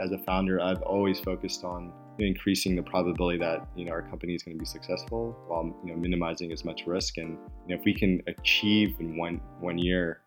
as a founder, I've always focused on increasing the probability that you know our company is going to be successful while you know minimizing as much risk. And you know, if we can achieve in one one year,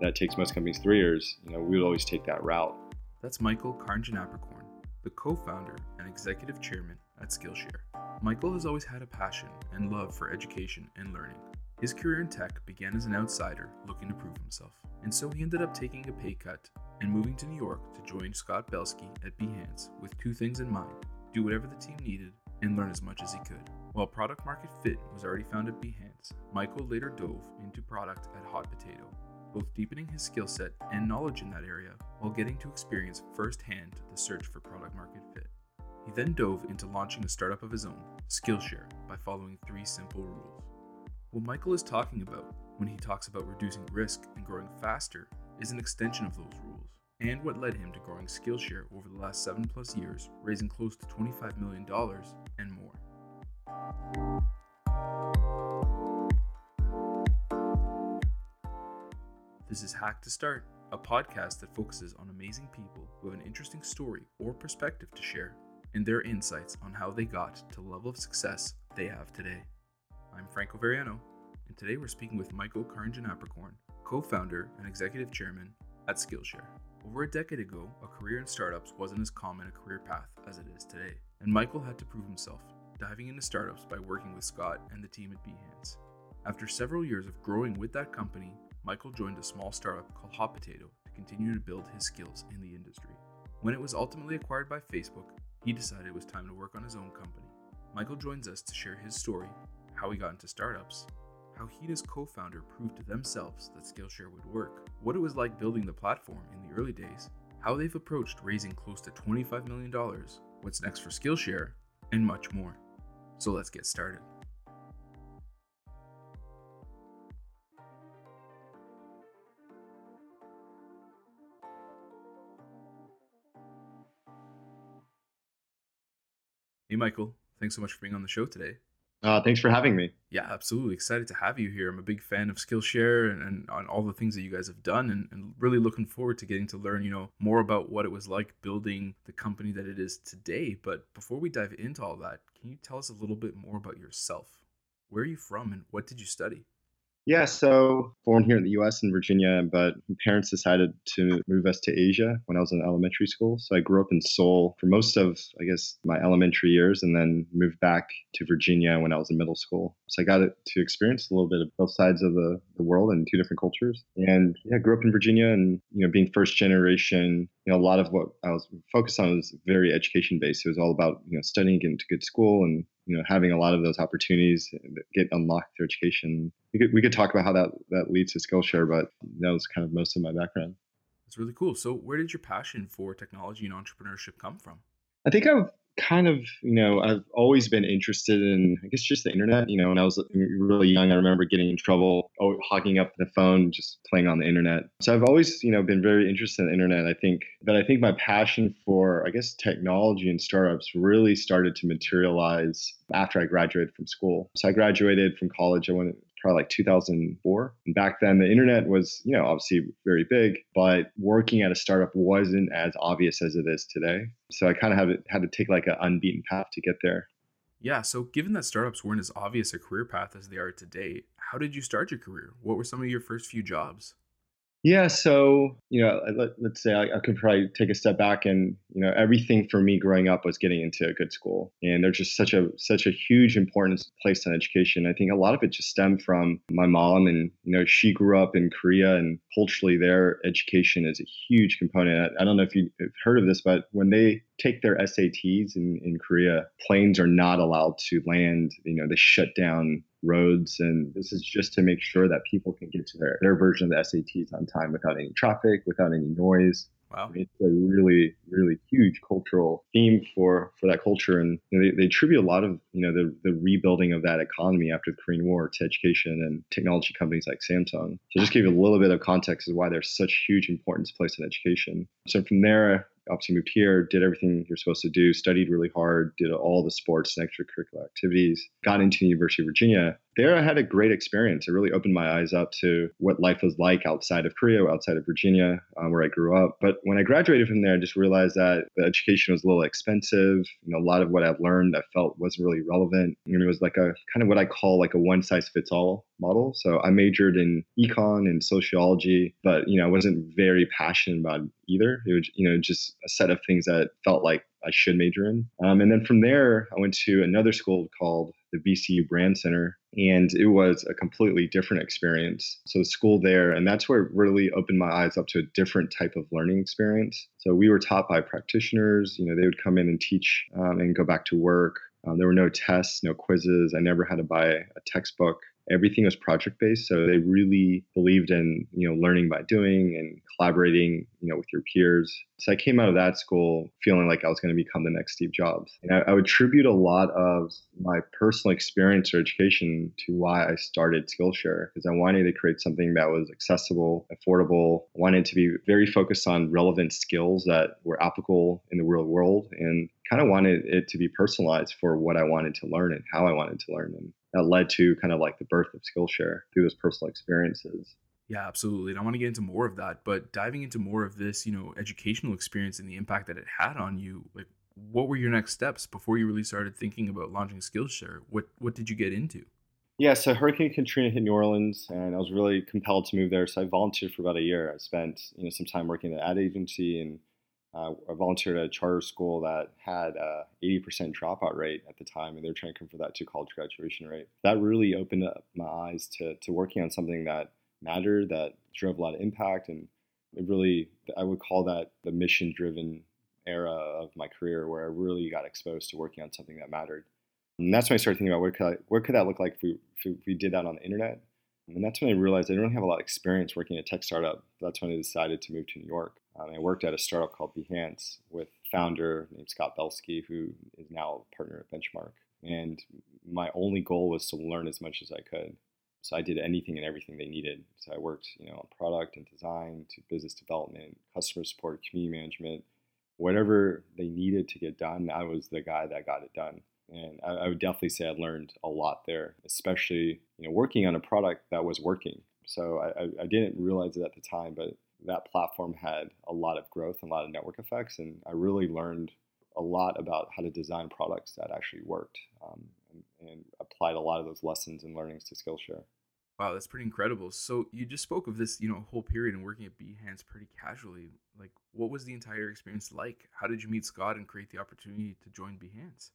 that takes most companies three years. You know, we would always take that route. That's Michael Karnjanaprakorn, the co-founder and executive chairman at Skillshare. Michael has always had a passion and love for education and learning. His career in tech began as an outsider looking to prove himself, and so he ended up taking a pay cut and moving to New York to join Scott Belsky at Behance with two things in mind do whatever the team needed and learn as much as he could. While product market fit was already found at Behance, Michael later dove into product at Hot Potato, both deepening his skill set and knowledge in that area while getting to experience firsthand the search for product market fit. He then dove into launching a startup of his own, Skillshare, by following three simple rules. What Michael is talking about when he talks about reducing risk and growing faster is an extension of those rules, and what led him to growing Skillshare over the last 7 plus years, raising close to $25 million and more. This is Hack to Start, a podcast that focuses on amazing people who have an interesting story or perspective to share, and their insights on how they got to the level of success they have today. I'm Franco Veriano, and today we're speaking with Michael Karnjanaprakorn, co-founder and executive chairman at Skillshare. Over a decade ago, a career in startups wasn't as common a career path as it is today, and Michael had to prove himself, diving into startups by working with Scott and the team at Behance. After several years of growing with that company, Michael joined a small startup called Hot Potato to continue to build his skills in the industry. When it was ultimately acquired by Facebook, he decided it was time to work on his own company. Michael joins us to share his story how he got into startups, how he and his co founder proved to themselves that Skillshare would work, what it was like building the platform in the early days, how they've approached raising close to $25 million, what's next for Skillshare, and much more. So let's get started. Hey, Michael. Thanks so much for being on the show today. Uh, thanks for having me. Yeah, absolutely. Excited to have you here. I'm a big fan of Skillshare and, and on all the things that you guys have done and, and really looking forward to getting to learn, you know, more about what it was like building the company that it is today. But before we dive into all that, can you tell us a little bit more about yourself? Where are you from and what did you study? Yeah, so born here in the US in Virginia, but parents decided to move us to Asia when I was in elementary school. So I grew up in Seoul for most of, I guess, my elementary years and then moved back to Virginia when I was in middle school. So I got to experience a little bit of both sides of the, the world and two different cultures. And yeah, grew up in Virginia and, you know, being first generation, you know, a lot of what I was focused on was very education based. It was all about, you know, studying, getting to good school and you know having a lot of those opportunities get unlocked through education. We could, we could talk about how that that leads to skillshare but that was kind of most of my background. That's really cool. So where did your passion for technology and entrepreneurship come from? I think i've kind of, you know, I've always been interested in, I guess, just the internet. You know, when I was really young, I remember getting in trouble, oh, hogging up the phone, just playing on the internet. So I've always, you know, been very interested in the internet. I think, but I think my passion for, I guess, technology and startups really started to materialize after I graduated from school. So I graduated from college. I went probably like 2004. And back then, the internet was, you know, obviously very big, but working at a startup wasn't as obvious as it is today. So I kind of had to, had to take like an unbeaten path to get there. Yeah. So given that startups weren't as obvious a career path as they are today, how did you start your career? What were some of your first few jobs? Yeah, so you know, let, us say I, I, could probably take a step back, and you know, everything for me growing up was getting into a good school, and there's just such a such a huge importance placed on education. I think a lot of it just stemmed from my mom, and you know, she grew up in Korea, and culturally, their education is a huge component. I, I don't know if you've heard of this, but when they take their SATs in, in Korea, planes are not allowed to land. You know, they shut down roads. And this is just to make sure that people can get to their, their version of the SATs on time without any traffic, without any noise. Wow. It's a really, really huge cultural theme for, for that culture. And you know, they, they attribute a lot of, you know, the, the rebuilding of that economy after the Korean War to education and technology companies like Samsung. So just give you a little bit of context as why there's such huge importance placed in education. So from there, obviously moved here, did everything you're supposed to do, studied really hard, did all the sports and extracurricular activities, got into the University of Virginia. There I had a great experience. It really opened my eyes up to what life was like outside of Korea, outside of Virginia, uh, where I grew up. But when I graduated from there, I just realized that the education was a little expensive. You know, a lot of what I've learned I felt wasn't really relevant. And it was like a kind of what I call like a one size fits all model. So I majored in econ and sociology, but you know, I wasn't very passionate about either. It was, you know, just a set of things that felt like I should major in. Um, and then from there, I went to another school called the VCU Brand Center, and it was a completely different experience. So school there, and that's where it really opened my eyes up to a different type of learning experience. So we were taught by practitioners. You know, they would come in and teach um, and go back to work. Um, there were no tests, no quizzes. I never had to buy a textbook everything was project based so they really believed in you know learning by doing and collaborating you know with your peers. So i came out of that school feeling like i was going to become the next steve jobs. And I, I, would attribute a lot of my personal experience or education to why i started skillshare because i wanted to create something that was accessible affordable. I wanted to be very focused on relevant skills that were applicable in the real world and kind of wanted it to be personalized for what i wanted to learn and how i wanted to learn and that led to kind of like the birth of Skillshare through those personal experiences. Yeah, absolutely. And I want to get into more of that, but diving into more of this, you know, educational experience and the impact that it had on you, like what were your next steps before you really started thinking about launching Skillshare? What what did you get into? Yeah, so Hurricane Katrina hit New Orleans, and I was really compelled to move there. So I volunteered for about a year. I spent you know some time working at an ad agency and uh, I volunteered at a charter school that had a 80% dropout rate at the time, and they're trying to convert that to college graduation rate. That really opened up my eyes to, to working on something that mattered, that drove a lot of impact, and it really, I would call that the mission driven era of my career where I really got exposed to working on something that mattered. And that's when I started thinking about what could, I, what could that look like if we, if we did that on the internet. And that's when I realized I didn't really have a lot of experience working at a tech startup. That's when I decided to move to New York. Um, I worked at a startup called Behance with founder named Scott Belsky, who is now a partner at Benchmark. And my only goal was to learn as much as I could. So I did anything and everything they needed. So I worked, you know, on product and design to business development, customer support, community management, whatever they needed to get done. I was the guy that got it done. And I, I would definitely say I learned a lot there, especially, you know, working on a product that was working. So I, I didn't realize it at the time, but that platform had a lot of growth and a lot of network effects. And I really learned a lot about how to design products that actually worked um, and, and, applied a lot of those lessons and learnings to Skillshare. Wow, that's pretty incredible. So you just spoke of this, you know, whole period and working at Behance pretty casually. Like, what was the entire experience like? How did you meet Scott and create the opportunity to join Behance?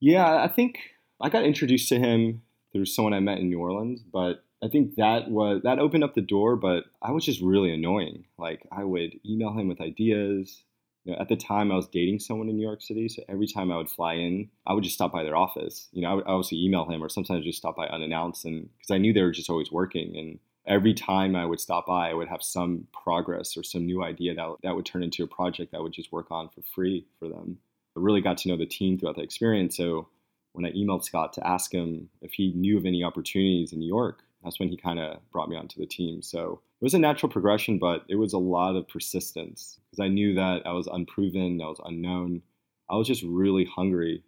Yeah, I think I got introduced to him through someone I met in New Orleans, but I think that was that opened up the door, but I was just really annoying. Like I would email him with ideas. You know, at the time, I was dating someone in New York City, so every time I would fly in, I would just stop by their office. You know, I would obviously email him, or sometimes just stop by unannounced, and because I knew they were just always working. And every time I would stop by, I would have some progress or some new idea that that would turn into a project that I would just work on for free for them. I really got to know the team throughout the experience. So when I emailed Scott to ask him if he knew of any opportunities in New York, that's when he kind of brought me onto the team. So it was a natural progression, but it was a lot of persistence because I knew that I was unproven, I was unknown. I was just really hungry,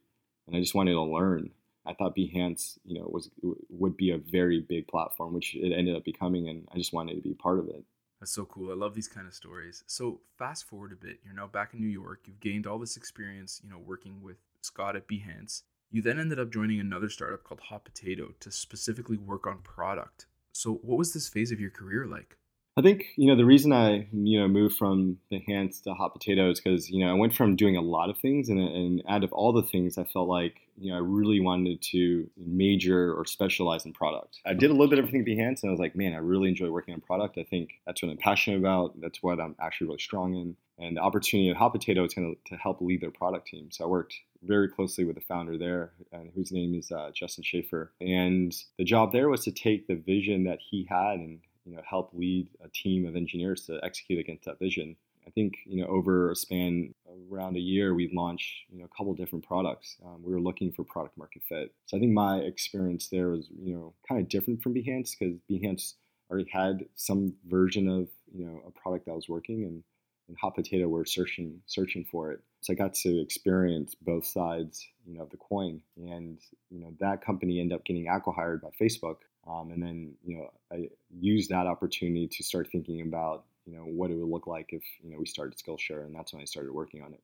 and I just wanted to learn. I thought Behance, you know, was would be a very big platform, which it ended up becoming, and I just wanted to be part of it. That's so cool. I love these kind of stories. So fast forward a bit, you're now back in New York. You've gained all this experience, you know, working with Scott at Behance. You then ended up joining another startup called Hot Potato to specifically work on product. So, what was this phase of your career like? I think you know the reason I you know moved from Behance to Hot Potato is because you know I went from doing a lot of things, and, and out of all the things, I felt like you know I really wanted to major or specialize in product. I did a little bit of everything at Behance, and I was like, man, I really enjoy working on product. I think that's what I'm passionate about. That's what I'm actually really strong in. And the opportunity at Hot Potato going to help lead their product team. So I worked very closely with the founder there, whose name is uh, Justin Shaffer. And the job there was to take the vision that he had and you know help lead a team of engineers to execute against that vision. I think you know over a span around a year, we launched you know a couple different products. Um, we were looking for product market fit. So I think my experience there was you know kind of different from Behance because Behance already had some version of you know a product that was working and and hot potato were searching searching for it so i got to experience both sides you know, of the coin. And, you know, that company ended up getting acquired by Facebook. Um, and then, you know, I used that opportunity to start thinking about, you know, what it would look like if, you know, we started Skillshare. And that's when I started working on it.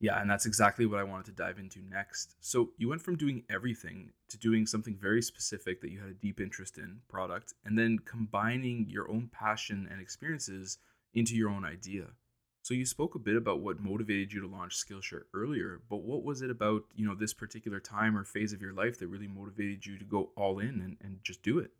Yeah, and that's exactly what I wanted to dive into next. So, you went from doing everything to doing something very specific that you had a deep interest in, product, and then combining your own passion and experiences into your own idea. So you spoke a bit about what motivated you to launch Skillshare earlier, but what was it about, you know, this particular time or phase of your life that really motivated you to go all in and, and just do it?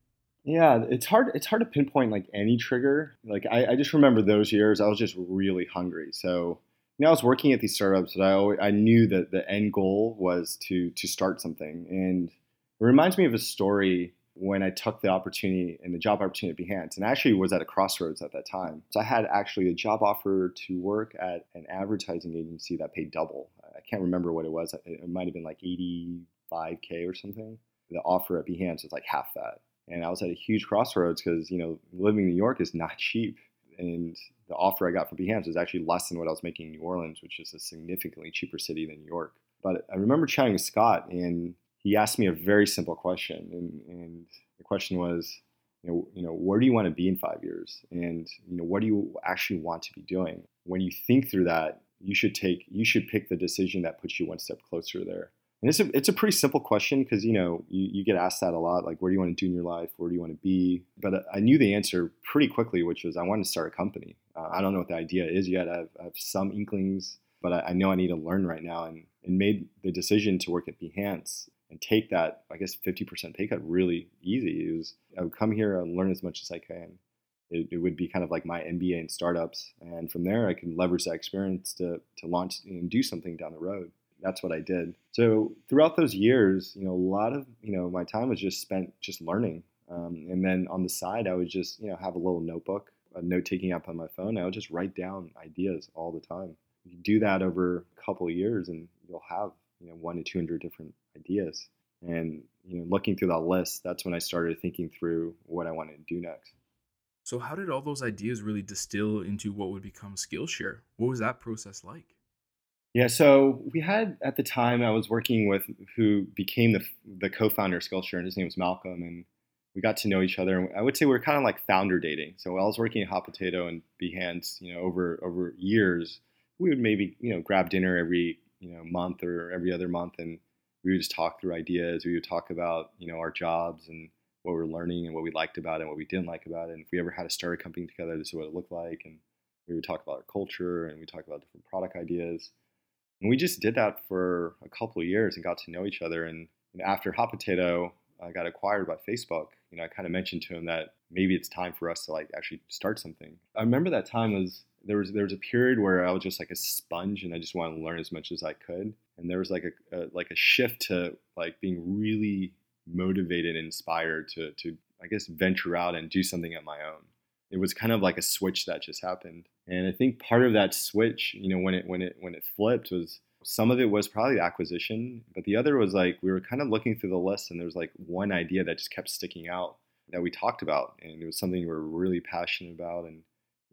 Yeah, it's hard. It's hard to pinpoint like any trigger. Like I, I just remember those years. I was just really hungry. So you know, I was working at these startups, but I always, I knew that the end goal was to to start something. And it reminds me of a story when I took the opportunity and the job opportunity at Behance. And I actually was at a crossroads at that time. So I had actually a job offer to work at an advertising agency that paid double. I can't remember what it was. It might have been like 85K or something. The offer at Behance was like half that. And I was at a huge crossroads because, you know, living in New York is not cheap. And the offer I got from Behance was actually less than what I was making in New Orleans, which is a significantly cheaper city than New York. But I remember chatting with Scott, and he asked me a very simple question, and, and the question was, you know, you know, where do you want to be in five years, and you know, what do you actually want to be doing? When you think through that, you should take, you should pick the decision that puts you one step closer there. And it's a, it's a pretty simple question because you know you, you get asked that a lot, like where do you want to do in your life, where do you want to be? But I knew the answer pretty quickly, which was I wanted to start a company. Uh, I don't know what the idea is yet. I have, I have some inklings, but I, I, know I need to learn right now, and, and made the decision to work at Behance and take that, I guess, 50% pay cut really easy. It was, I would come here and learn as much as I can. It, it, would be kind of like my MBA in startups. And from there, I can leverage that experience to, to launch and do something down the road. That's what I did. So throughout those years, you know, a lot of, you know, my time was just spent just learning. Um, and then on the side, I would just, you know, have a little notebook, a note taking app on my phone. I would just write down ideas all the time. You do that over a couple years and you'll have you know one to two hundred different ideas. And you know, looking through that list, that's when I started thinking through what I wanted to do next. So, how did all those ideas really distill into what would become Skillshare? What was that process like? Yeah, so we had at the time I was working with who became the the co-founder of Skillshare, and his name was Malcolm, and we got to know each other. And I would say we are kind of like founder dating. So I was working at Hot Potato and Behance, you know, over over years. We would maybe you know grab dinner every you know month or every other month, and we would just talk through ideas. We would talk about you know our jobs and what we are learning and what we liked about it and what we didn't like about it. And if we ever had to start a company together, this is what it looked like. And we would talk about our culture and we talk about different product ideas. And we just did that for a couple of years and got to know each other. And, and after Hot Potato uh, got acquired by Facebook, you know, I kind of mentioned to him that maybe it's time for us to like actually start something. I remember that time was there was there was a period where I was just like a sponge and I just wanted to learn as much as I could. And there was like a, a like a shift to like being really motivated and inspired to to I guess venture out and do something on my own. It was kind of like a switch that just happened. And I think part of that switch, you know, when it when it when it flipped was some of it was probably acquisition, but the other was like we were kind of looking through the list and there was like one idea that just kept sticking out that we talked about and it was something we were really passionate about and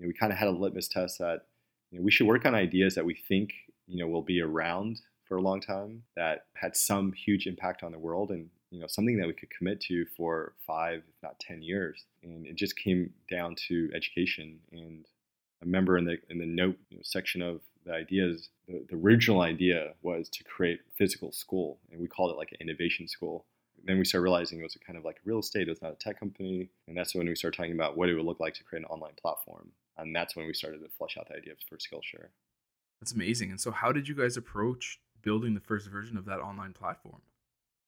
know, we kind of had a litmus test that you know, we should work on ideas that we think you know will be around for a long time that had some huge impact on the world and you know something that we could commit to for five if not ten years and it just came down to education and i remember in the in the note you know, section of the ideas the, the original idea was to create physical school and we called it like an innovation school then we started realizing it was kind of like real estate. It was not a tech company, and that's when we started talking about what it would look like to create an online platform. And that's when we started to flesh out the idea for Skillshare. That's amazing. And so, how did you guys approach building the first version of that online platform?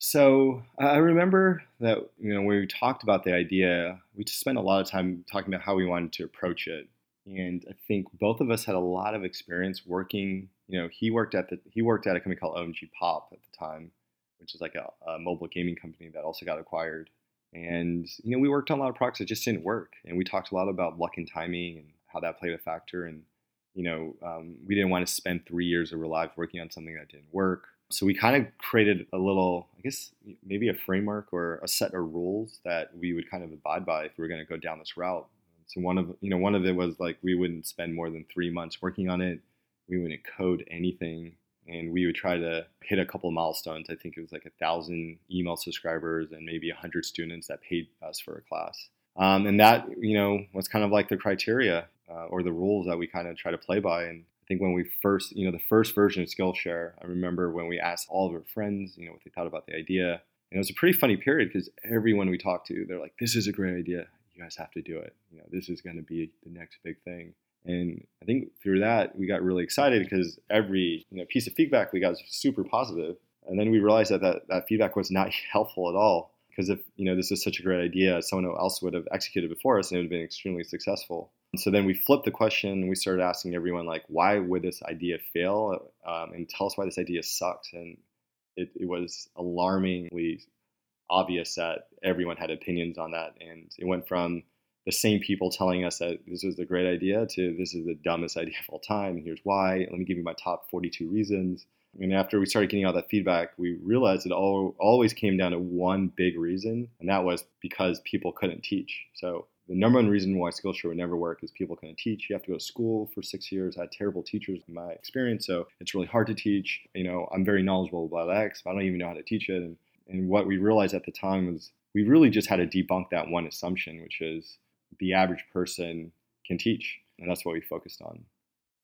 So I remember that you know when we talked about the idea, we just spent a lot of time talking about how we wanted to approach it. And I think both of us had a lot of experience working. You know, he worked at the he worked at a company called OMG Pop at the time, which is like a, a, mobile gaming company that also got acquired. And you know, we worked on a lot of products that just didn't work, and we talked a lot about luck and timing and how that played a factor. And you know, um, we didn't want to spend three years of our lives working on something that didn't work. So we kind of created a little, I guess, maybe a framework or a set of rules that we would kind of abide by if we were going to go down this route. So one of, you know, one of it was like we wouldn't spend more than three months working on it. We wouldn't code anything and we would try to hit a couple milestones. I think it was like a thousand email subscribers and maybe a hundred students that paid us for a class. Um, and that, you know, was kind of like the criteria uh, or the rules that we kind of try to play by. And I think when we first, you know, the first version of Skillshare, I remember when we asked all of our friends, you know, what they thought about the idea. And it was a pretty funny period because everyone we talked to, they're like, this is a great idea. You guys have to do it. You know, this is going to be the next big thing. And I think through that, we got really excited because every you know, piece of feedback we got was super positive. And then we realized that, that that feedback was not helpful at all. Because if you know this is such a great idea, someone else would have executed before us and it would have been extremely successful. And so then we flipped the question and we started asking everyone like, why would this idea fail? Um, and tell us why this idea sucks. And it, it was alarmingly obvious that everyone had opinions on that. And it went from the same people telling us that this is a great idea to this is the dumbest idea of all time. And here's why. Let me give you my top 42 reasons. And after we started getting all that feedback, we realized it all always came down to one big reason, and that was because people couldn't teach. So the number one reason why Skillshare would never work is people couldn't teach. You have to go to school for six years. I had terrible teachers in my experience, so it's really hard to teach. You know, I'm very knowledgeable about X, but I don't even know how to teach it. And, and what we realized at the time was we really just had to debunk that one assumption, which is the average person can teach. And that's what we focused on.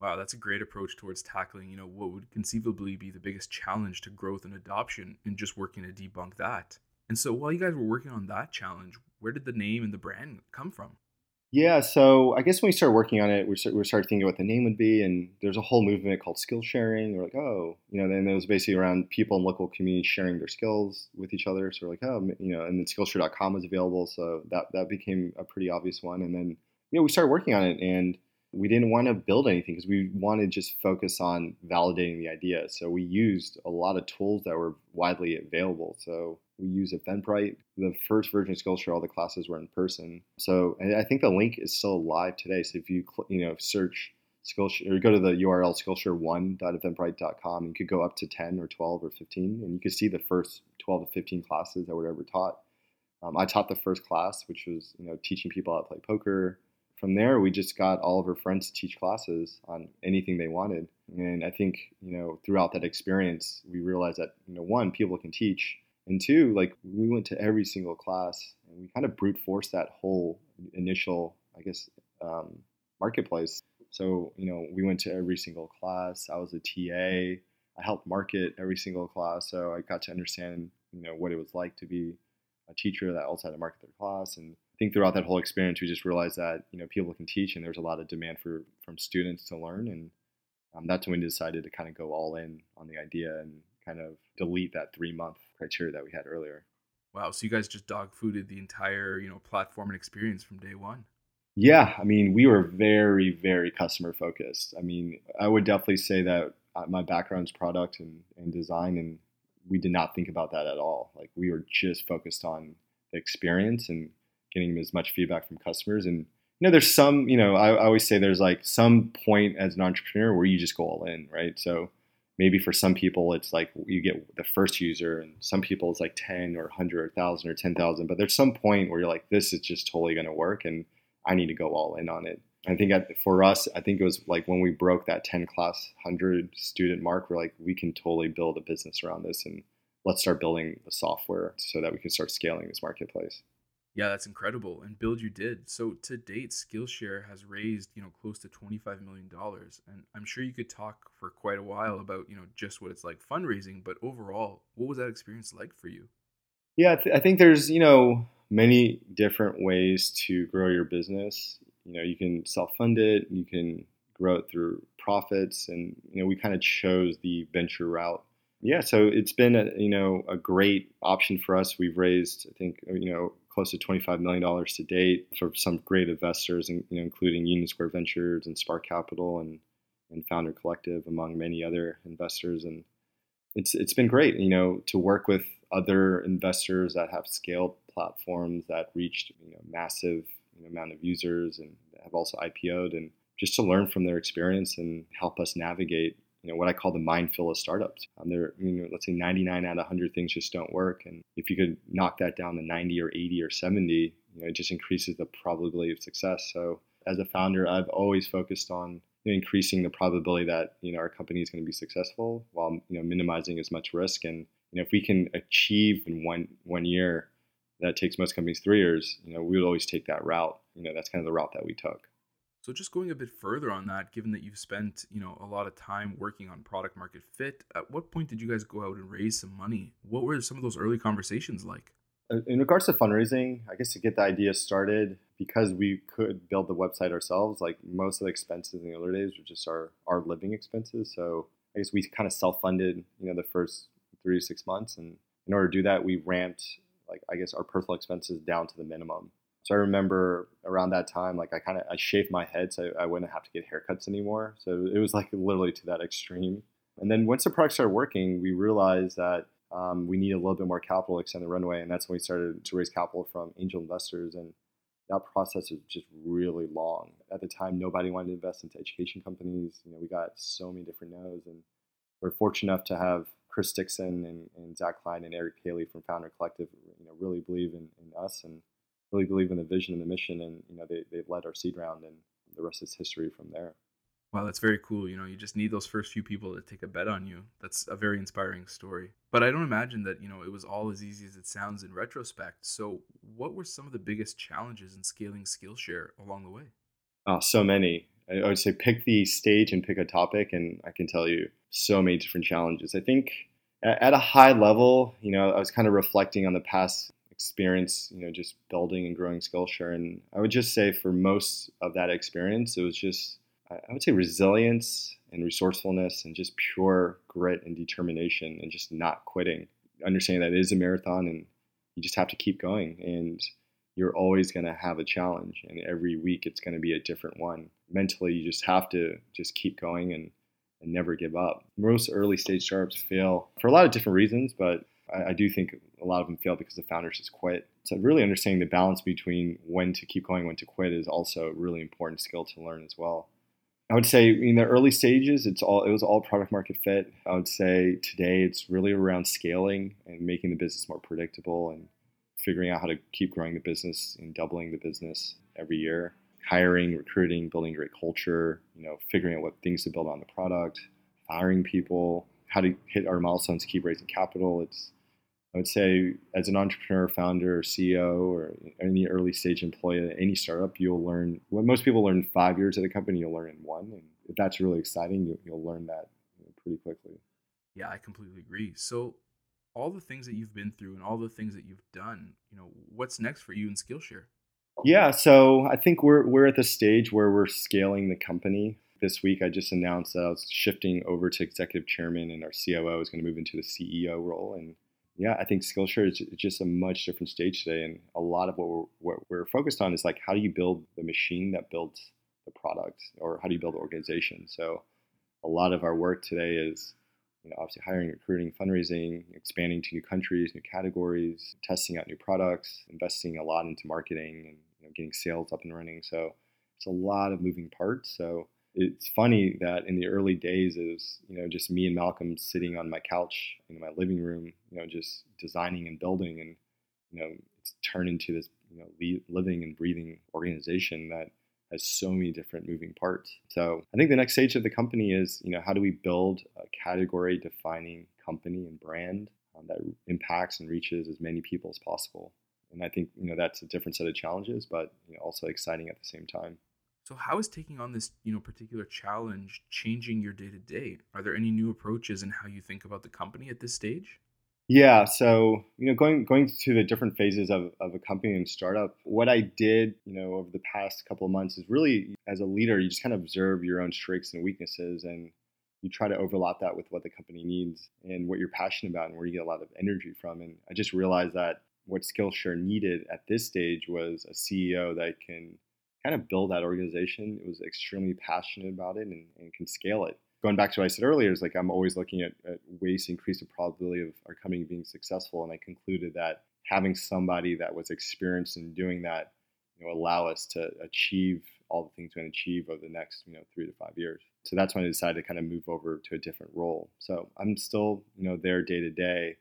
Wow, that's a great approach towards tackling, you know, what would conceivably be the biggest challenge to growth and adoption and just working to debunk that. And so while you guys were working on that challenge, where did the name and the brand come from? Yeah, so I guess when we started working on it, we started, we started thinking what the name would be, and there's a whole movement called skill sharing. We're like, oh, you know, and it was basically around people in local communities sharing their skills with each other. So we're like, oh, you know, and then Skillshare.com was available, so that that became a pretty obvious one. And then, you know, we started working on it, and we didn't want to build anything because we wanted to just focus on validating the idea. So we used a lot of tools that were widely available. So we use Eventbrite. The first version of Skillshare, all the classes were in person. So I think the link is still live today. So if you you know search Skillshare or go to the URL skillshare1.eventbrite.com, you could go up to 10 or 12 or 15, and you could see the first 12 to 15 classes that were ever taught. Um, I taught the first class, which was you know teaching people how to play poker from there, we just got all of our friends to teach classes on anything they wanted. And I think, you know, throughout that experience, we realized that, you know, one, people can teach. And two, like we went to every single class and we kind of brute forced that whole initial, I guess, um, marketplace. So, you know, we went to every single class. I was a TA. I helped market every single class. So I got to understand, you know, what it was like to be a teacher that also had to market their class and think throughout that whole experience, we just realized that you know people can teach, and there's a lot of demand for from students to learn, and um, that's when we decided to kind of go all in on the idea and kind of delete that three month criteria that we had earlier. Wow, so you guys just dog fooded the entire you know platform and experience from day one. Yeah, I mean, we were very, very customer focused. I mean, I would definitely say that uh, my background's product and, and design, and we did not think about that at all. Like, we were just focused on the experience and getting as much feedback from customers. And you know, there's some, you know, I, I always say there's like some point as an entrepreneur where you just go all in, right? So maybe for some people it's like you get the first user, and some people it's like 10 or 100 or 1,000 or 10,000. But there's some point where you're like, this is just totally going to work, and I need to go all in on it. I think for us, I think it was like when we broke that 10 class, 100 student mark, we're like, we can totally build a business around this and let's start building the software so that we can start scaling this marketplace. Yeah, that's incredible. And build you did. So to date, Skillshare has raised, you know, close to $25 million. And I'm sure you could talk for quite a while about, you know, just what it's like fundraising, but overall, what was that experience like for you? Yeah, I, th- I think there's, you know, many different ways to grow your business. You know, you can self-fund it, you can grow it through profits, and you know, we kind of chose the venture route yeah, so it's been a, you know a great option for us. We've raised I think uh, you know close to $25 million to date for some great investors, you know, including Union Square Ventures and Spark Capital and, and Founder Collective, among many other investors. And it's, it's been great, you know, to work with other investors that have scaled platforms that reached you know, massive you know, amount of users and have also IPO'd and just to learn from their experience and help us navigate you know what I call the minefield of startups. Um, there, you know, let's say 99 out of 100 things just don't work, and if you could knock that down to 90 or 80 or 70, you know, it just increases the probability of success. So as a founder, I've always focused on increasing the probability that you know our company is going to be successful while you know minimizing as much risk. And you know if we can achieve in one one year that takes most companies three years, you know we would always take that route. You know that's kind of the route that we took. So just going a bit further on that, given that you've spent, you know, a lot of time working on product market fit, at what point did you guys go out and raise some money? What were some of those early conversations like? Uh, in regards to fundraising, I guess to get the idea started, because we could build the website ourselves, like most of the expenses in the early days were just our, our living expenses. So I guess we kind of self-funded, you know, the first three to six months. And in order to do that, we ramped like I guess our personal expenses down to the minimum. So I remember around that time, like I kind of I shaved my head so I wouldn't have to get haircuts anymore. So it was like literally to that extreme. And then once the product started working, we realized that um, we need a little bit more capital to extend the runway, and that's when we started to raise capital from angel investors. And that process was just really long. At the time, nobody wanted to invest into education companies. You know, we got so many different no's, and we're fortunate enough to have Chris Dixon and, and Zach Klein and Eric Paley from Founder Collective. You know, really believe in, in us and really believe in the vision and the mission, and you know, they they've led our seed round, and the rest is history from there. Wow, that's very cool. You know, you just need those first few people to take a bet on you. That's a very inspiring story. But I don't imagine that, you know, it was all as easy as it sounds in retrospect. So, what were some of the biggest challenges in scaling Skillshare along the way? Oh, so many. I would say pick the stage and pick a topic, and I can tell you so many different challenges. I think at a high level, you know, I was kind of reflecting on the past experience, you know, just building and growing Skillshare. And I would just say for most of that experience, it was just I would say resilience and resourcefulness and just pure grit and determination and just not quitting. Understanding that it is a marathon and you just have to keep going and you're always going to have a challenge and every week it's going to be a different one. Mentally, you just have to just keep going and, and never give up. Most early stage startups fail for a lot of different reasons, but I, I do think a lot of them fail because the founders just quit. So really understanding the balance between when to keep going, when to quit is also a really important skill to learn as well. I would say in the early stages, it's all it was all product market fit. I would say today it's really around scaling and making the business more predictable and figuring out how to keep growing the business and doubling the business every year. Hiring, recruiting, building great culture, you know, figuring out what things to build on the product, firing people, how to hit our milestones, keep raising capital. It's I would say, as an entrepreneur, founder, CEO, or any early stage employee at any startup, you'll learn what most people learn five years at a company, you'll learn in one. And if that's really exciting, you, will learn that you know, pretty quickly. Yeah, I completely agree. So, all the things that you've been through and all the things that you've done, you know, what's next for you in Skillshare? Yeah, so I think we're we're at the stage where we're scaling the company. This week, I just announced that I was shifting over to executive chairman, and our COO is going to move into the CEO role. And yeah, I think Skillshare is just a much different stage today, and a lot of what we're, what we're focused on is like how do you build the machine that builds the product, or how do you build the organization. So, a lot of our work today is, you know, obviously hiring, recruiting, fundraising, expanding to new countries, new categories, testing out new products, investing a lot into marketing, and you know, getting sales up and running. So, it's a lot of moving parts. So it's funny that in the early days it was you know just me and Malcolm sitting on my couch in my living room you know just designing and building and you know it's turned into this you know living and breathing organization that has so many different moving parts so I think the next stage of the company is you know how do we build a category defining company and brand um, that impacts and reaches as many people as possible and I think you know that's a different set of challenges but you know, also exciting at the same time. So how is taking on this, you know, particular challenge changing your day to day? Are there any new approaches in how you think about the company at this stage? Yeah, so you know, going going through the different phases of, of a company and startup, what I did, you know, over the past couple of months is really as a leader, you just kind of observe your own strengths and weaknesses and you try to overlap that with what the company needs and what you're passionate about and where you get a lot of energy from. And I just realized that what Skillshare needed at this stage was a CEO that can kind of build that organization. It was extremely passionate about it and, and can scale it. Going back to what I said earlier, is like I'm always looking at, at ways to increase the probability of our company being successful. And I concluded that having somebody that was experienced in doing that, you know, allow us to achieve all the things we want to achieve over the next, you know, three to five years. So that's when I decided to kind of move over to a different role. So I'm still, you know, there day to day,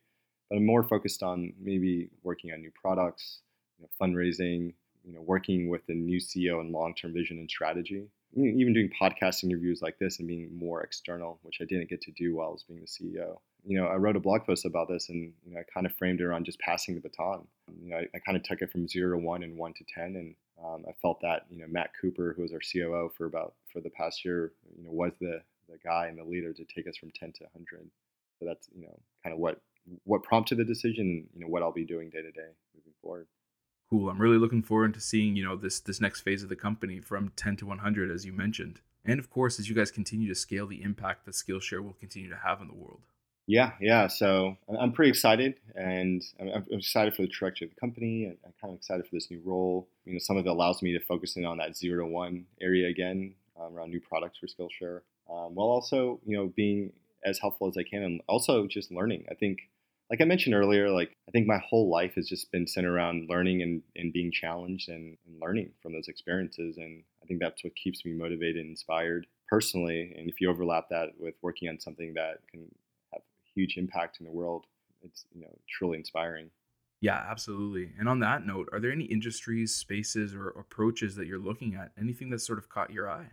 but I'm more focused on maybe working on new products, you know, fundraising, you know, working with the new CEO and long-term vision and strategy. even doing podcast interviews like this and being more external, which I didn't get to do while I was being the CEO. You know, I wrote a blog post about this, and you know, I kind of framed it around just passing the baton. You know, I, I kind of took it from zero to one and one to ten, and um, I felt that you know Matt Cooper, who was our COO for about for the past year, you know, was the the guy and the leader to take us from ten to hundred. So that's you know kind of what what prompted the decision, you know, what I'll be doing day to day moving forward. Cool. I'm really looking forward to seeing, you know, this this next phase of the company from 10 to 100 as you mentioned. And of course, as you guys continue to scale the impact that Skillshare will continue to have in the world. Yeah, yeah. So I'm pretty excited, and I'm excited for the trajectory of the company, and I'm kind of excited for this new role. You know, some of it allows me to focus in on that zero to one area again um, around new products for Skillshare, um, while also you know being as helpful as I can, and also just learning. I think like I mentioned earlier, like I think my whole life has just been centered around learning and, and being challenged and, and learning from those experiences. And I think that's what keeps me motivated and inspired personally. And if you overlap that with working on something that can have a huge impact in the world, it's you know truly inspiring. Yeah, absolutely. And on that note, are there any industries, spaces, or approaches that you're looking at? Anything that sort of caught your eye?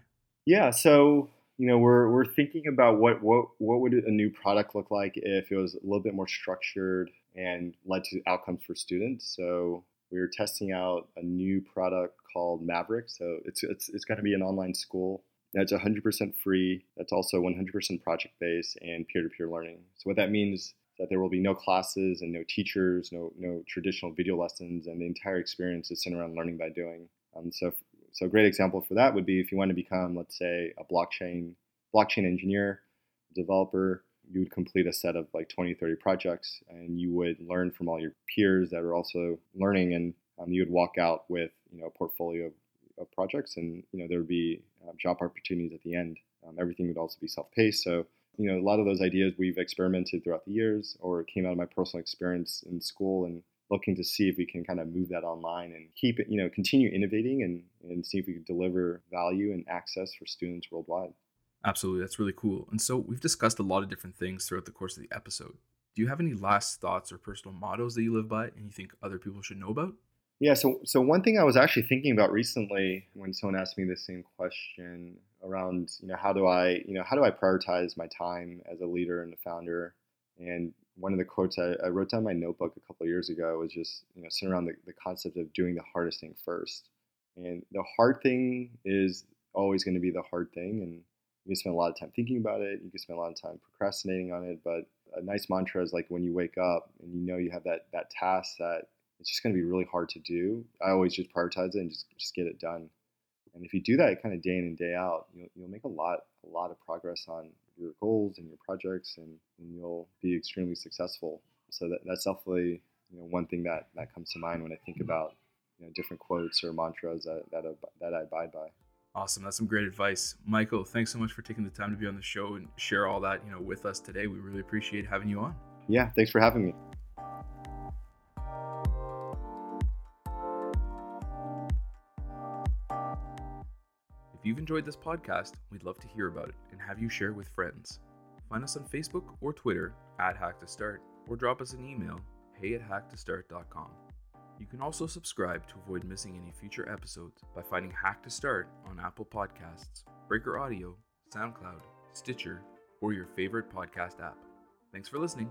Yeah, so you know we're we're thinking about what what what would a new product look like if it was a little bit more structured and led to outcomes for students. So we were testing out a new product called Maverick. So it's it's it's going to be an online school that's 100% free. That's also 100% project based and peer to peer learning. So what that means is that there will be no classes and no teachers, no no traditional video lessons, and the entire experience is centered around learning by doing. Um, so so a great example for that would be if you want to become, let's say, a blockchain blockchain engineer, developer, you would complete a set of like 20, 30 projects, and you would learn from all your peers that are also learning, and um, you would walk out with you know a portfolio of, of projects, and you know there would be uh, job opportunities at the end. Um, everything would also be self-paced, so you know a lot of those ideas we've experimented throughout the years, or came out of my personal experience in school and looking to see if we can kind of move that online and keep it, you know, continue innovating and, and see if we can deliver value and access for students worldwide. Absolutely. That's really cool. And so we've discussed a lot of different things throughout the course of the episode. Do you have any last thoughts or personal mottos that you live by and you think other people should know about? Yeah, so so one thing I was actually thinking about recently when someone asked me the same question around, you know, how do I, you know, how do I prioritize my time as a leader and a founder? And one of the quotes I, I wrote down my notebook a couple years ago was just you know sitting around the, the concept of doing the hardest thing first. And the hard thing is always going to be the hard thing, and you can spend a lot of time thinking about it. You can spend a lot of time procrastinating on it. But a nice mantra is like when you wake up and you know you have that that task that it's just going to be really hard to do. I always just prioritize it and just just get it done. And if you do that kind of day in and day out, you'll, you'll make a lot a lot of progress on your goals and your projects, and, and you'll be extremely successful. So that, that's definitely you know one thing that, that comes to mind when I think about you know different quotes or mantras that that, that I abide by. Awesome, that's some great advice, Michael. Thanks so much for taking the time to be on the show and share all that you know with us today. We really appreciate having you on. Yeah, thanks for having me. You've enjoyed this podcast, we'd love to hear about it and have you share it with friends. Find us on Facebook or Twitter at Hack to Start, or drop us an email, hey at hacktostart.com. You can also subscribe to avoid missing any future episodes by finding Hack to Start on Apple Podcasts, Breaker Audio, SoundCloud, Stitcher, or your favorite podcast app. Thanks for listening.